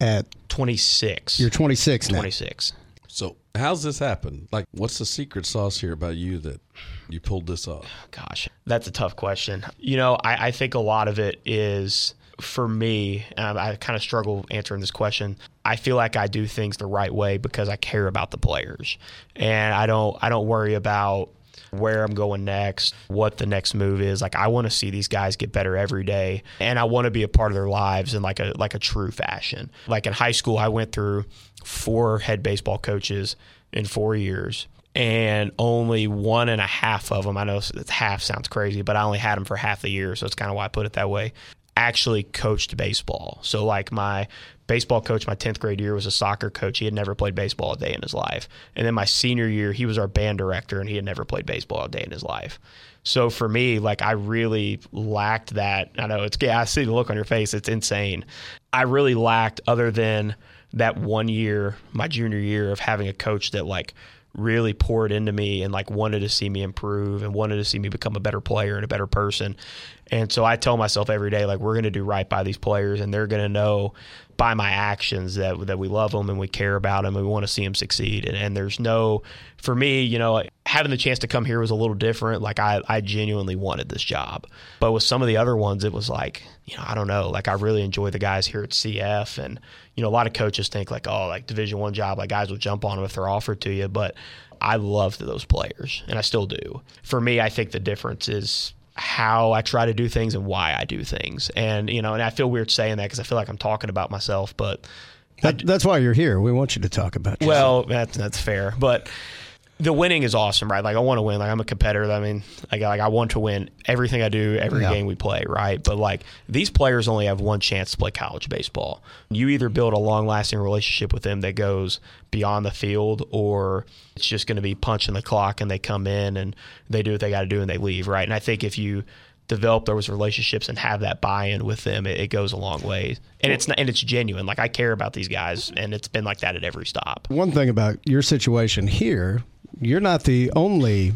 at 26. You're 26 now. 26. So how's this happen? Like, what's the secret sauce here about you that you pulled this off? Gosh, that's a tough question. You know, I, I think a lot of it is for me, um, I, I kind of struggle answering this question. I feel like I do things the right way because I care about the players, and I don't I don't worry about where I'm going next, what the next move is. Like I want to see these guys get better every day and I want to be a part of their lives in like a like a true fashion. Like in high school I went through four head baseball coaches in 4 years and only one and a half of them I know half sounds crazy, but I only had them for half the year, so it's kind of why I put it that way actually coached baseball. So like my baseball coach my 10th grade year was a soccer coach. He had never played baseball a day in his life. And then my senior year, he was our band director and he had never played baseball a day in his life. So for me, like I really lacked that. I know it's yeah, I see the look on your face. It's insane. I really lacked other than that one year, my junior year of having a coach that like really poured into me and like wanted to see me improve and wanted to see me become a better player and a better person. And so I tell myself every day, like, we're going to do right by these players and they're going to know by my actions that, that we love them and we care about them and we want to see them succeed. And, and there's no, for me, you know, having the chance to come here was a little different. Like, I, I genuinely wanted this job. But with some of the other ones, it was like, you know, I don't know. Like, I really enjoy the guys here at CF. And, you know, a lot of coaches think, like, oh, like Division One job, like, guys will jump on them if they're offered to you. But I loved those players and I still do. For me, I think the difference is how I try to do things and why I do things. And, you know, and I feel weird saying that because I feel like I'm talking about myself, but. That, that's why you're here. We want you to talk about yourself. Well, that's, that's fair. But the winning is awesome, right? Like I want to win. Like I'm a competitor. I mean, like, like I want to win everything I do, every yeah. game we play, right? But like these players only have one chance to play college baseball. You either build a long-lasting relationship with them that goes beyond the field, or it's just going to be punching the clock and they come in and they do what they got to do and they leave, right? And I think if you develop those relationships and have that buy-in with them, it, it goes a long way. And it's not, and it's genuine. Like I care about these guys, and it's been like that at every stop. One thing about your situation here you're not the only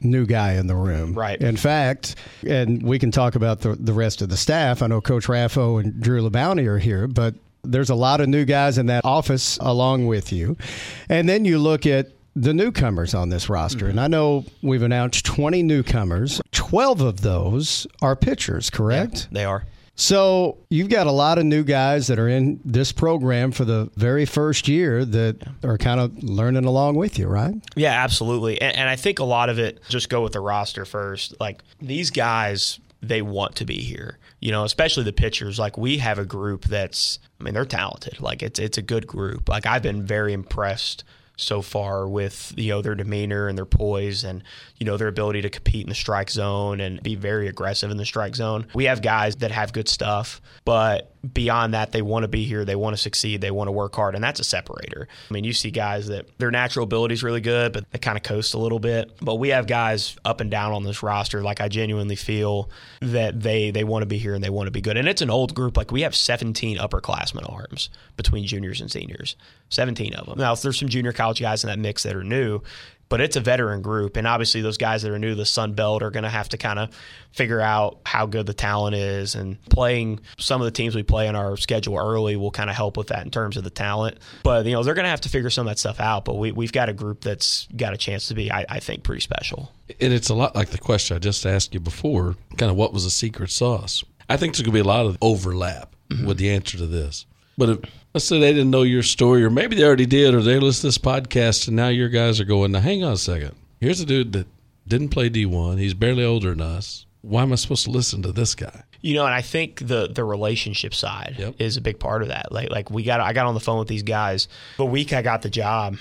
new guy in the room. Right. In fact, and we can talk about the, the rest of the staff. I know Coach Raffo and Drew LeBounty are here, but there's a lot of new guys in that office along with you. And then you look at the newcomers on this roster. Mm-hmm. And I know we've announced 20 newcomers. 12 of those are pitchers, correct? They are. So you've got a lot of new guys that are in this program for the very first year that are kind of learning along with you, right? Yeah, absolutely. And, and I think a lot of it just go with the roster first. Like these guys, they want to be here. You know, especially the pitchers. Like we have a group that's, I mean, they're talented. Like it's it's a good group. Like I've been very impressed so far with you know their demeanor and their poise and you know their ability to compete in the strike zone and be very aggressive in the strike zone. We have guys that have good stuff, but beyond that, they want to be here, they want to succeed, they want to work hard, and that's a separator. I mean, you see guys that their natural ability is really good, but they kind of coast a little bit. But we have guys up and down on this roster. Like I genuinely feel that they they want to be here and they want to be good. And it's an old group. Like we have 17 upperclassmen arms between juniors and seniors, 17 of them. Now there's some junior college guys in that mix that are new, but it's a veteran group. And obviously, those guys that are new to the Sun Belt are going to have to kind of figure out how good the talent is. And playing some of the teams we play in our schedule early will kind of help with that in terms of the talent. But, you know, they're going to have to figure some of that stuff out. But we, we've got a group that's got a chance to be, I, I think, pretty special. And it's a lot like the question I just asked you before kind of what was the secret sauce? I think there's going to be a lot of overlap mm-hmm. with the answer to this. But if, let's say they didn't know your story, or maybe they already did, or they listened to this podcast, and now your guys are going, now hang on a second. Here's a dude that didn't play D1. He's barely older than us. Why am I supposed to listen to this guy? You know, and I think the the relationship side yep. is a big part of that. Like like we got I got on the phone with these guys the week I got the job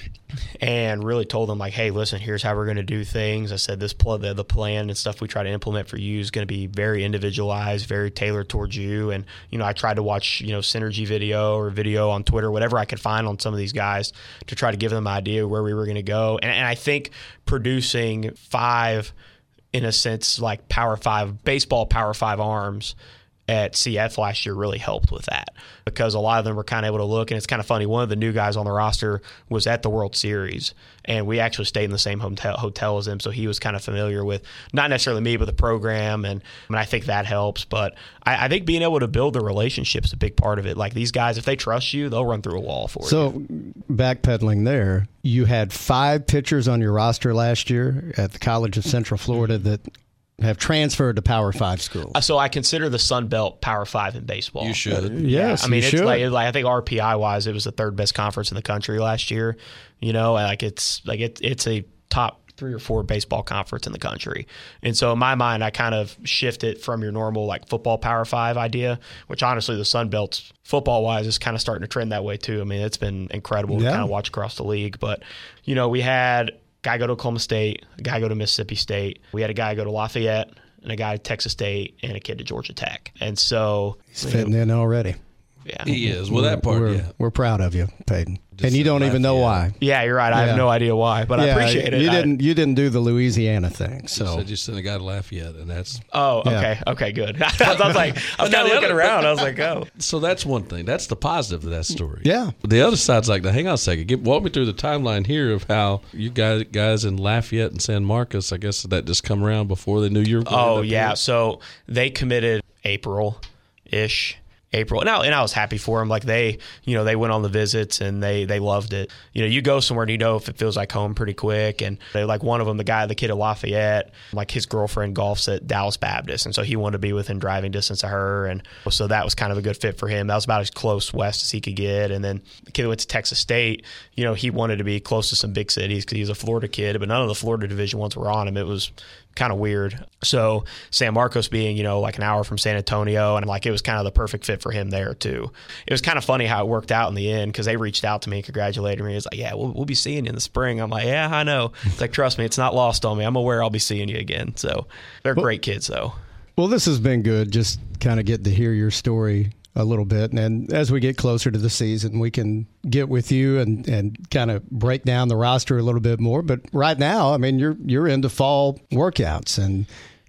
and really told them like, hey, listen, here's how we're going to do things. I said this pl- the, the plan and stuff we try to implement for you is going to be very individualized, very tailored towards you. And you know, I tried to watch you know synergy video or video on Twitter, whatever I could find on some of these guys to try to give them an idea where we were going to go. And, and I think producing five in a sense, like Power Five, baseball Power Five arms at CF last year really helped with that because a lot of them were kind of able to look. And it's kind of funny. One of the new guys on the roster was at the World Series, and we actually stayed in the same hotel, hotel as him. So he was kind of familiar with not necessarily me, but the program. And, and I think that helps. But I, I, think being able to build the relationship is a big part of it. Like these guys, if they trust you, they'll run through a wall for so, you. So backpedaling there, you had five pitchers on your roster last year at the College of Central Florida that have transferred to Power Five schools. Uh, so I consider the Sun Belt Power Five in baseball. You should. Uh, yes, I mean it's like, like, I think RPI wise, it was the third best conference in the country last year. You know, like it's like it, it's a top three or four baseball conference in the country. And so in my mind, I kind of shift it from your normal like football Power Five idea, which honestly the Sun Belt football wise is kind of starting to trend that way too. I mean, it's been incredible yeah. to kind of watch across the league. But you know, we had guy go to Oklahoma State, a guy go to Mississippi State. We had a guy go to Lafayette and a guy at Texas State and a kid to Georgia Tech. And so he's fitting know, in already. Yeah, he is. Well, that part, we're, yeah. We're proud of you, Peyton. Just and you don't even know why. Yeah, you're right. I yeah. have no idea why, but yeah, I appreciate it. You didn't. You didn't do the Louisiana thing. So you said you sent a guy to Lafayette, and that's. Oh, okay, yeah. okay, good. I was like, I was kind of looking around. I was like, oh. So that's one thing. That's the positive of that story. Yeah. The other side's like, now, hang on a second. Get, walk me through the timeline here of how you guys guys in Lafayette and San Marcos. I guess that just come around before they knew you were. Oh yeah. So they committed April ish April. And I, and I was happy for them. Like they, you know, they went on the visits and they they loved it. You know, you go somewhere and you know if it feels like home pretty quick. And they like one of them, the guy, the kid at Lafayette, like his girlfriend golfs at Dallas Baptist, and so he wanted to be within driving distance of her, and so that was kind of a good fit for him. That was about as close west as he could get. And then the kid went to Texas State. You know, he wanted to be close to some big cities because he's a Florida kid, but none of the Florida Division ones were on him. It was kind of weird. So San Marcos being, you know, like an hour from San Antonio, and like it was kind of the perfect fit for him there too. It was kind of funny how it worked out in the end because they reached out to me and congratulated me. It's like, yeah, we'll, we'll be seeing you in the spring. I'm like, yeah, I know. It's like, trust me, it's not lost on me. I'm aware I'll be seeing you again. So they're well, great kids though. Well, this has been good. Just kind of getting to hear your story a little bit. And as we get closer to the season, we can get with you and, and kind of break down the roster a little bit more. But right now, I mean, you're you're into fall workouts and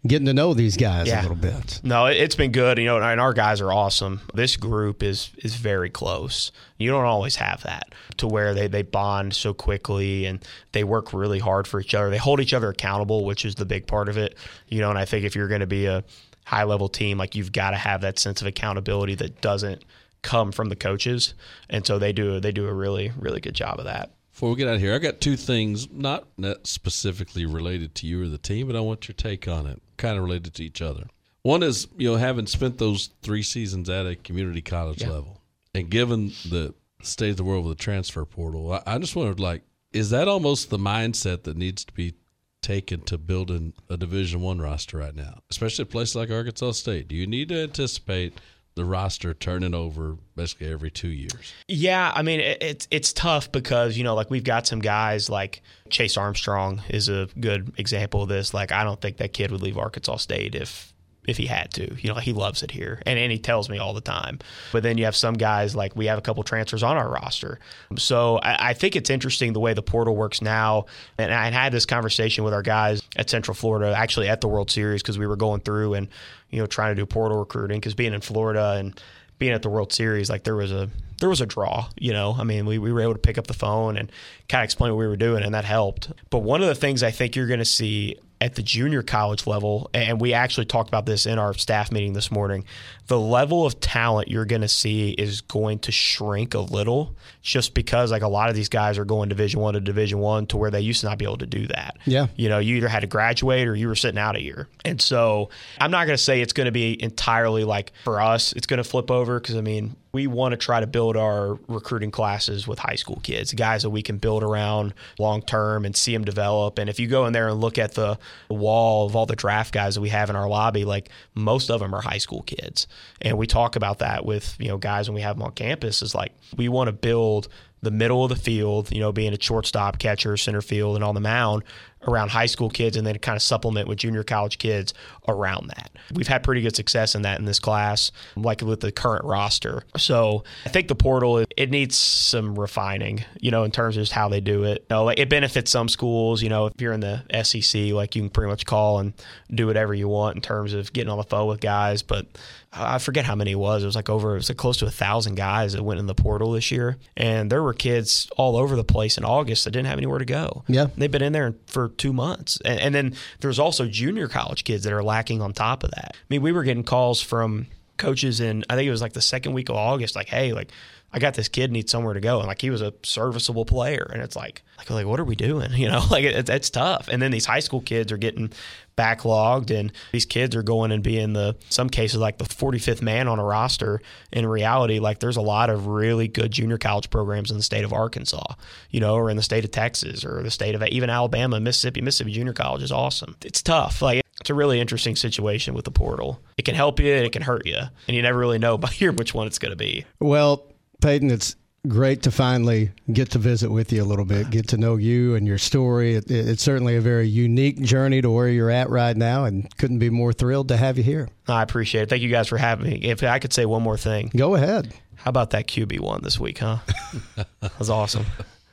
getting to know these guys yeah. a little bit. No, it's been good. You know, and our guys are awesome. This group is is very close. You don't always have that to where they, they bond so quickly and they work really hard for each other. They hold each other accountable, which is the big part of it. You know, and I think if you're going to be a high level team, like you've got to have that sense of accountability that doesn't come from the coaches, and so they do they do a really really good job of that. Before we get out of here, I got two things, not specifically related to you or the team, but I want your take on it, kind of related to each other. One is, you know, having spent those three seasons at a community college yeah. level, and given the state of the world with the transfer portal, I, I just wondered, like, is that almost the mindset that needs to be taken to building a Division One roster right now, especially a place like Arkansas State? Do you need to anticipate the roster turning over basically every two years? Yeah, I mean it, it's it's tough because you know like we've got some guys like Chase Armstrong is a good example of this. Like I don't think that kid would leave Arkansas State if if he had to. You know, he loves it here, and, and he tells me all the time. But then you have some guys like we have a couple transfers on our roster, so I, I think it's interesting the way the portal works now. And I had this conversation with our guys at Central Florida, actually at the World Series, because we were going through and you know trying to do portal recruiting because being in Florida and being at the World Series, like there was a there was a draw, you know. I mean, we, we were able to pick up the phone and kind of explain what we were doing, and that helped. But one of the things I think you're going to see at the junior college level, and we actually talked about this in our staff meeting this morning, the level of talent you're going to see is going to shrink a little just because like a lot of these guys are going division 1 to division 1 to where they used to not be able to do that. Yeah. You know, you either had to graduate or you were sitting out a year. And so, I'm not going to say it's going to be entirely like for us it's going to flip over because I mean, we want to try to build our recruiting classes with high school kids, guys that we can build around long term and see them develop. And if you go in there and look at the wall of all the draft guys that we have in our lobby, like most of them are high school kids. And we talk about that with, you know, guys when we have them on campus is like we want to build the middle of the field, you know, being a shortstop, catcher, center field, and on the mound around high school kids, and then kind of supplement with junior college kids around that. We've had pretty good success in that in this class, like with the current roster. So I think the portal it needs some refining, you know, in terms of just how they do it. You know, like it benefits some schools, you know, if you're in the SEC, like you can pretty much call and do whatever you want in terms of getting on the phone with guys, but I forget how many it was. It was like over, it was like close to a thousand guys that went in the portal this year. And there were kids all over the place in August that didn't have anywhere to go. Yeah. They've been in there for two months. And, and then there's also junior college kids that are lacking on top of that. I mean, we were getting calls from coaches in, I think it was like the second week of August, like, hey, like, I got this kid needs somewhere to go, and like he was a serviceable player, and it's like, like, like what are we doing? You know, like it, it's tough. And then these high school kids are getting backlogged, and these kids are going and being the some cases like the 45th man on a roster. In reality, like there's a lot of really good junior college programs in the state of Arkansas, you know, or in the state of Texas, or the state of even Alabama, Mississippi. Mississippi Junior College is awesome. It's tough, like. It's a really interesting situation with the portal. It can help you and it can hurt you, and you never really know by here which one it's going to be. Well, Peyton, it's great to finally get to visit with you a little bit, get to know you and your story. It, it, it's certainly a very unique journey to where you're at right now, and couldn't be more thrilled to have you here. I appreciate it. Thank you guys for having me. If I could say one more thing, go ahead. How about that QB one this week, huh? that was awesome.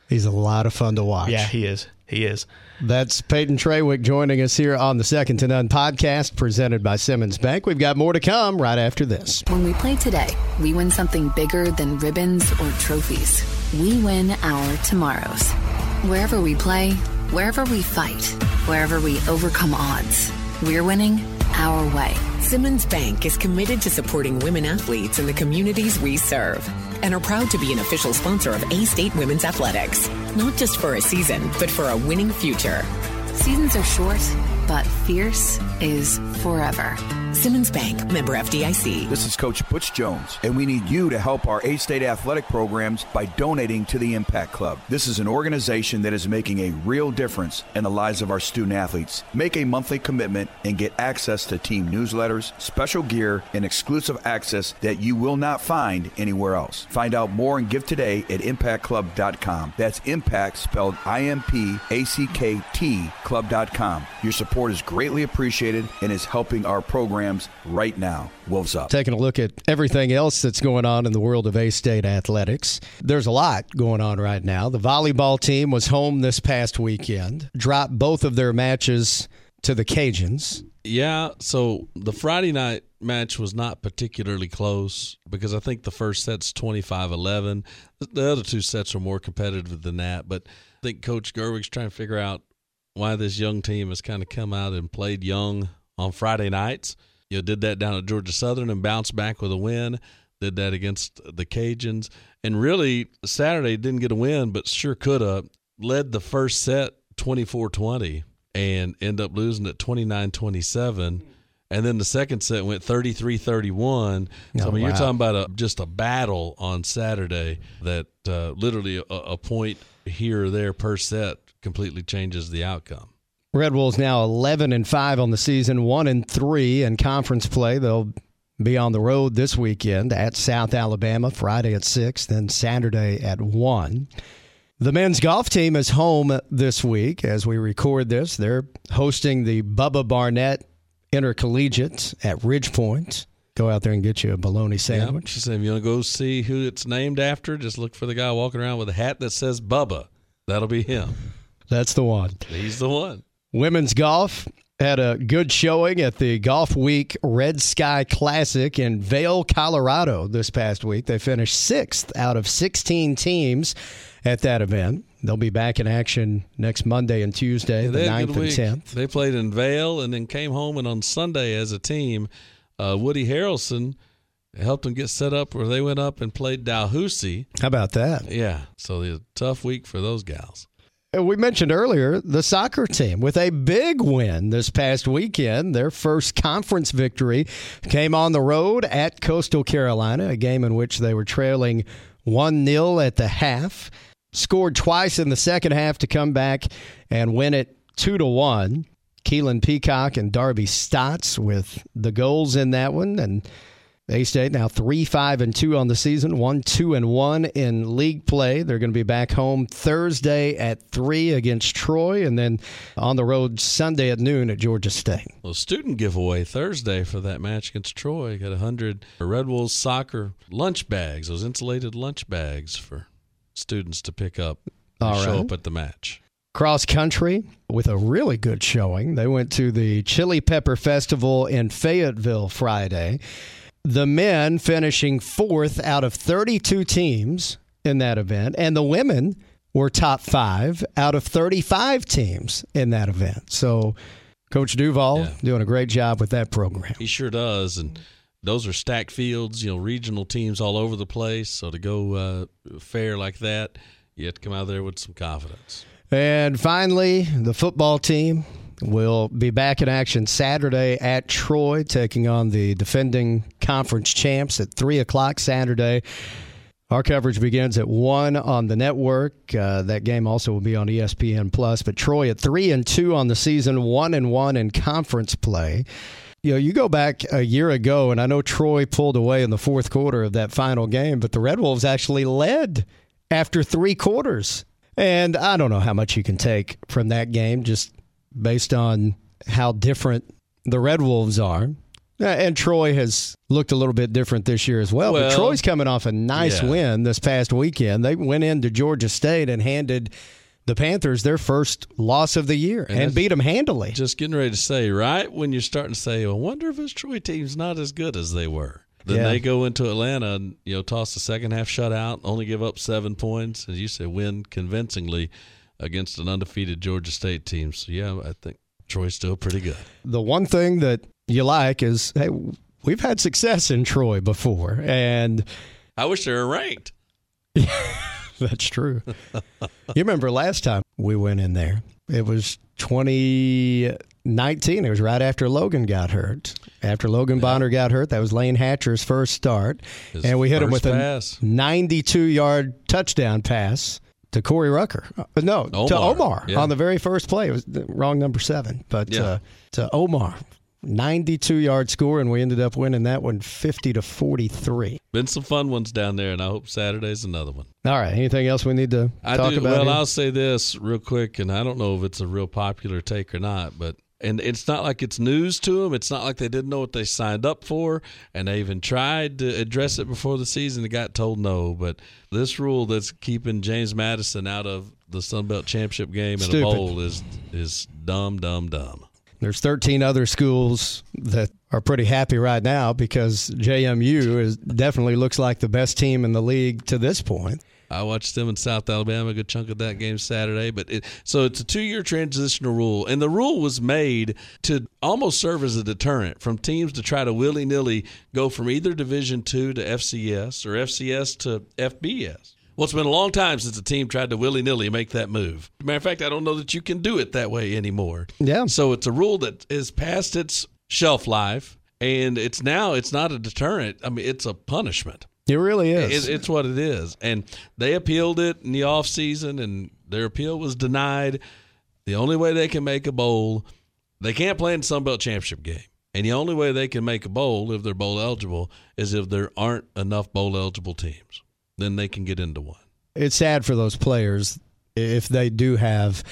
He's a lot of fun to watch. Yeah, he is. He is. That's Peyton Traywick joining us here on the Second to None podcast presented by Simmons Bank. We've got more to come right after this. When we play today, we win something bigger than ribbons or trophies. We win our tomorrows. Wherever we play, wherever we fight, wherever we overcome odds, we're winning our way. Simmons Bank is committed to supporting women athletes in the communities we serve and are proud to be an official sponsor of A State Women's Athletics. Not just for a season, but for a winning future. Seasons are short, but fierce is forever. Simmons Bank, member FDIC. This is Coach Butch Jones, and we need you to help our A State athletic programs by donating to the Impact Club. This is an organization that is making a real difference in the lives of our student athletes. Make a monthly commitment and get access to team newsletters, special gear, and exclusive access that you will not find anywhere else. Find out more and give today at impactclub.com. That's impact spelled I M P A C K T club.com. Your support is greatly appreciated and is helping our program programs right now. Wolves up. Taking a look at everything else that's going on in the world of A State athletics. There's a lot going on right now. The volleyball team was home this past weekend, dropped both of their matches to the Cajuns. Yeah, so the Friday night match was not particularly close because I think the first set's 25 11. The other two sets are more competitive than that, but I think Coach Gerwig's trying to figure out why this young team has kind of come out and played young on Friday nights. You know, did that down at Georgia Southern and bounced back with a win. did that against the Cajuns. And really, Saturday didn't get a win, but sure could have. Led the first set 24 20 and end up losing at 29 27. And then the second set went 33 31. So, Oh, I mean, you're talking about a, just a battle on Saturday that uh, literally a, a point here or there per set completely changes the outcome. Red Wolves now 11 and 5 on the season, 1 and 3 in conference play. They'll be on the road this weekend at South Alabama Friday at 6, then Saturday at 1. The men's golf team is home this week as we record this. They're hosting the Bubba Barnett Intercollegiate at Ridge Point. Go out there and get you a bologna sandwich. said, if you want to go see who it's named after, just look for the guy walking around with a hat that says Bubba. That'll be him. That's the one. He's the one. Women's golf had a good showing at the Golf Week Red Sky Classic in Vail, Colorado this past week. They finished sixth out of 16 teams at that event. They'll be back in action next Monday and Tuesday, the They 9th and week. 10th. They played in Vail and then came home, and on Sunday as a team, uh, Woody Harrelson helped them get set up where they went up and played Dalhousie. How about that? Yeah, so a tough week for those gals. Uh, We mentioned earlier the soccer team with a big win this past weekend. Their first conference victory came on the road at Coastal Carolina, a game in which they were trailing 1 0 at the half. Scored twice in the second half to come back and win it 2 to 1. Keelan Peacock and Darby Stotts with the goals in that one. And A State now three five and two on the season, one two and one in league play. They're going to be back home Thursday at three against Troy, and then on the road Sunday at noon at Georgia State. Well, student giveaway Thursday for that match against Troy. Got a hundred Red Wolves soccer lunch bags, those insulated lunch bags for students to pick up All show up at the match. Cross country with a really good showing. They went to the Chili Pepper Festival in Fayetteville Friday. The men finishing fourth out of 32 teams in that event, and the women were top five out of 35 teams in that event. So, Coach Duval Yeah. doing a great job with that program. He sure does, and those are stacked fields. You know, regional teams all over the place. So to go uh, fair like that, you have to come out there with some confidence. And finally, the football team will be back in action Saturday at Troy, taking on the defending conference champs at 3 o'clock Saturday. Our coverage begins at 1 on the network. Uh, that game also will be on ESPN Plus. But Troy at 3 and 2 on the season, 1 and 1 in conference play. You know, you go back a year ago, and I know Troy pulled away in the fourth quarter of that final game, but the Red Wolves actually led after three quarters. And I don't know how much you can take from that game just based on how different the Red Wolves are. Uh, And Troy has looked a little bit different this year as well. but Troy's coming off a nice yeah. win this past weekend. They went into Georgia State and handed the Panthers their first loss of the year and, that's- beat them handily. Just getting ready to say, right when you're starting to say, I wonder if this Troy team's not as good as they were. Then Yeah. they go into Atlanta and you know toss the second half shutout, only give up seven points, as you say, win convincingly against an undefeated Georgia State team. So yeah, I think Troy's still pretty good. the one thing that you like is hey, we've had success in Troy before, and I wish they were ranked. That's true. you remember last time we went in there? It was 2019. It was right after Logan got hurt. After Logan Bonner got hurt, that was Layne Hatcher's first start. His and we hit him with pass. a 92 yard touchdown pass to Corey Rucker. Uh, no, to Omar. Omar Yeah. on the very first play. It was the wrong number seven, but Yeah. uh, to Omar. 92 yard score, and we ended up winning that one 50 to 43. Been some fun ones down there, and I hope Saturday's another one. All right. Anything else we need to I talk do. about? Well, here? I'll say this real quick, and I don't know if it's a real popular take or not, but and it's not like it's news to them. It's not like they didn't know what they signed up for, and they even tried to address it before the season and got told no. But this rule that's keeping James Madison out of the Sun Belt championship game in Stupid. a bowl is is dumb, dumb, dumb. There's 13 other schools that are pretty happy right now because JMU is definitely looks like the best team in the league to this point. I watched them in South Alabama a good chunk of that game Saturday. But it, so it's a two-year transitional rule, and the rule was made to almost serve as a deterrent from teams to try to willy-nilly go from either Division two to FCS or FCS to FBS. Well, it's been a long time since a team tried to willy nilly make that move. Matter of fact, I don't know that you can do it that way anymore. Yeah. So it's a rule that is past its shelf life, and it's now it's not a deterrent. I mean, it's a punishment. It really is. It, it's what it is. And they appealed it in the off season, and their appeal was denied. The only way they can make a bowl, they can't play in the Sun Belt Championship game. And the only way they can make a bowl, if they're bowl eligible, is if there aren't enough bowl eligible teams. Then they can get into one. It's sad for those players if they do have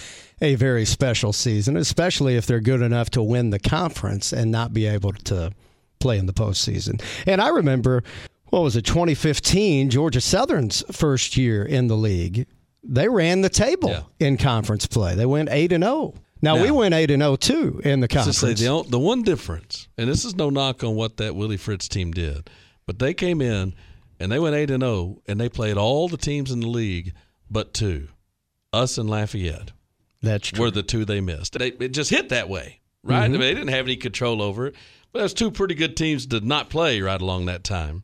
a very special season, especially if they're good enough to win the conference and not be able to play in the postseason. And I remember, what was it, 2015, Georgia Southern's first year in the league. They ran the table Yeah. in conference play. They went 8 and 0. Now, we went 8 and 0 too in the conference. say the, the one difference, and this is no knock on what that Willie Fritz team did, but they came in and they went eight and zero, and they played all the teams in the league but two, us and Lafayette. That's true. were the two they missed. They, it just hit that way, right? I mean, they didn't have any control over it. But there's two pretty good teams did not play right along that time.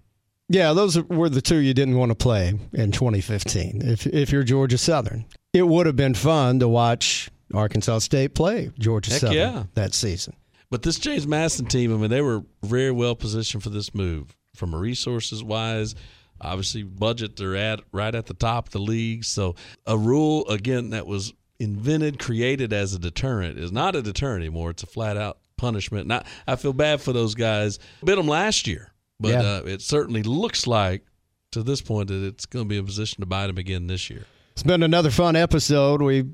Yeah, those were the two you didn't want to play in 2015. If if you're Georgia Southern, it would have been fun to watch Arkansas State play Georgia Heck Southern yeah. that season. But this James Madison team, I mean, they were very well positioned for this move from a resources wise. Obviously, budget they're at right at the top of the league. So a rule again that was invented, created as a deterrent is not a deterrent anymore. It's a flat out punishment. Not I feel bad for those guys. Bit them last year, but Yeah. uh, it certainly looks like to this point that it's going to be in position to bite them again this year. It's been another fun episode. We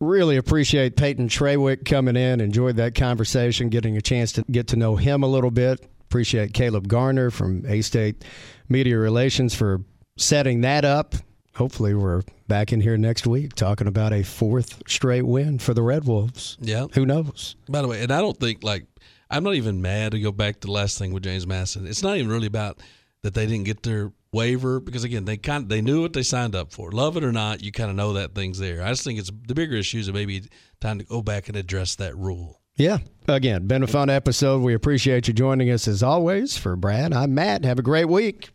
really appreciate Peyton Traywick coming in. Enjoyed that conversation, getting a chance to get to know him a little bit. Appreciate Caleb Garner from A State Media Relations for setting that up. Hopefully, we're back in here next week talking about a fourth straight win for the Red Wolves. Yeah. Who knows? By the way, and I don't think like I'm not even mad to go back to the last thing with James Madison. It's not even really about that they didn't get their waiver because again they kind of, they knew what they signed up for. Love it or not, you kind of know that thing's there. I just think it's the bigger issue is maybe time to go back and address that rule. Yeah. Again, been a fun episode. We appreciate you joining us as always. For Brad, I'm Matt. Have a great week.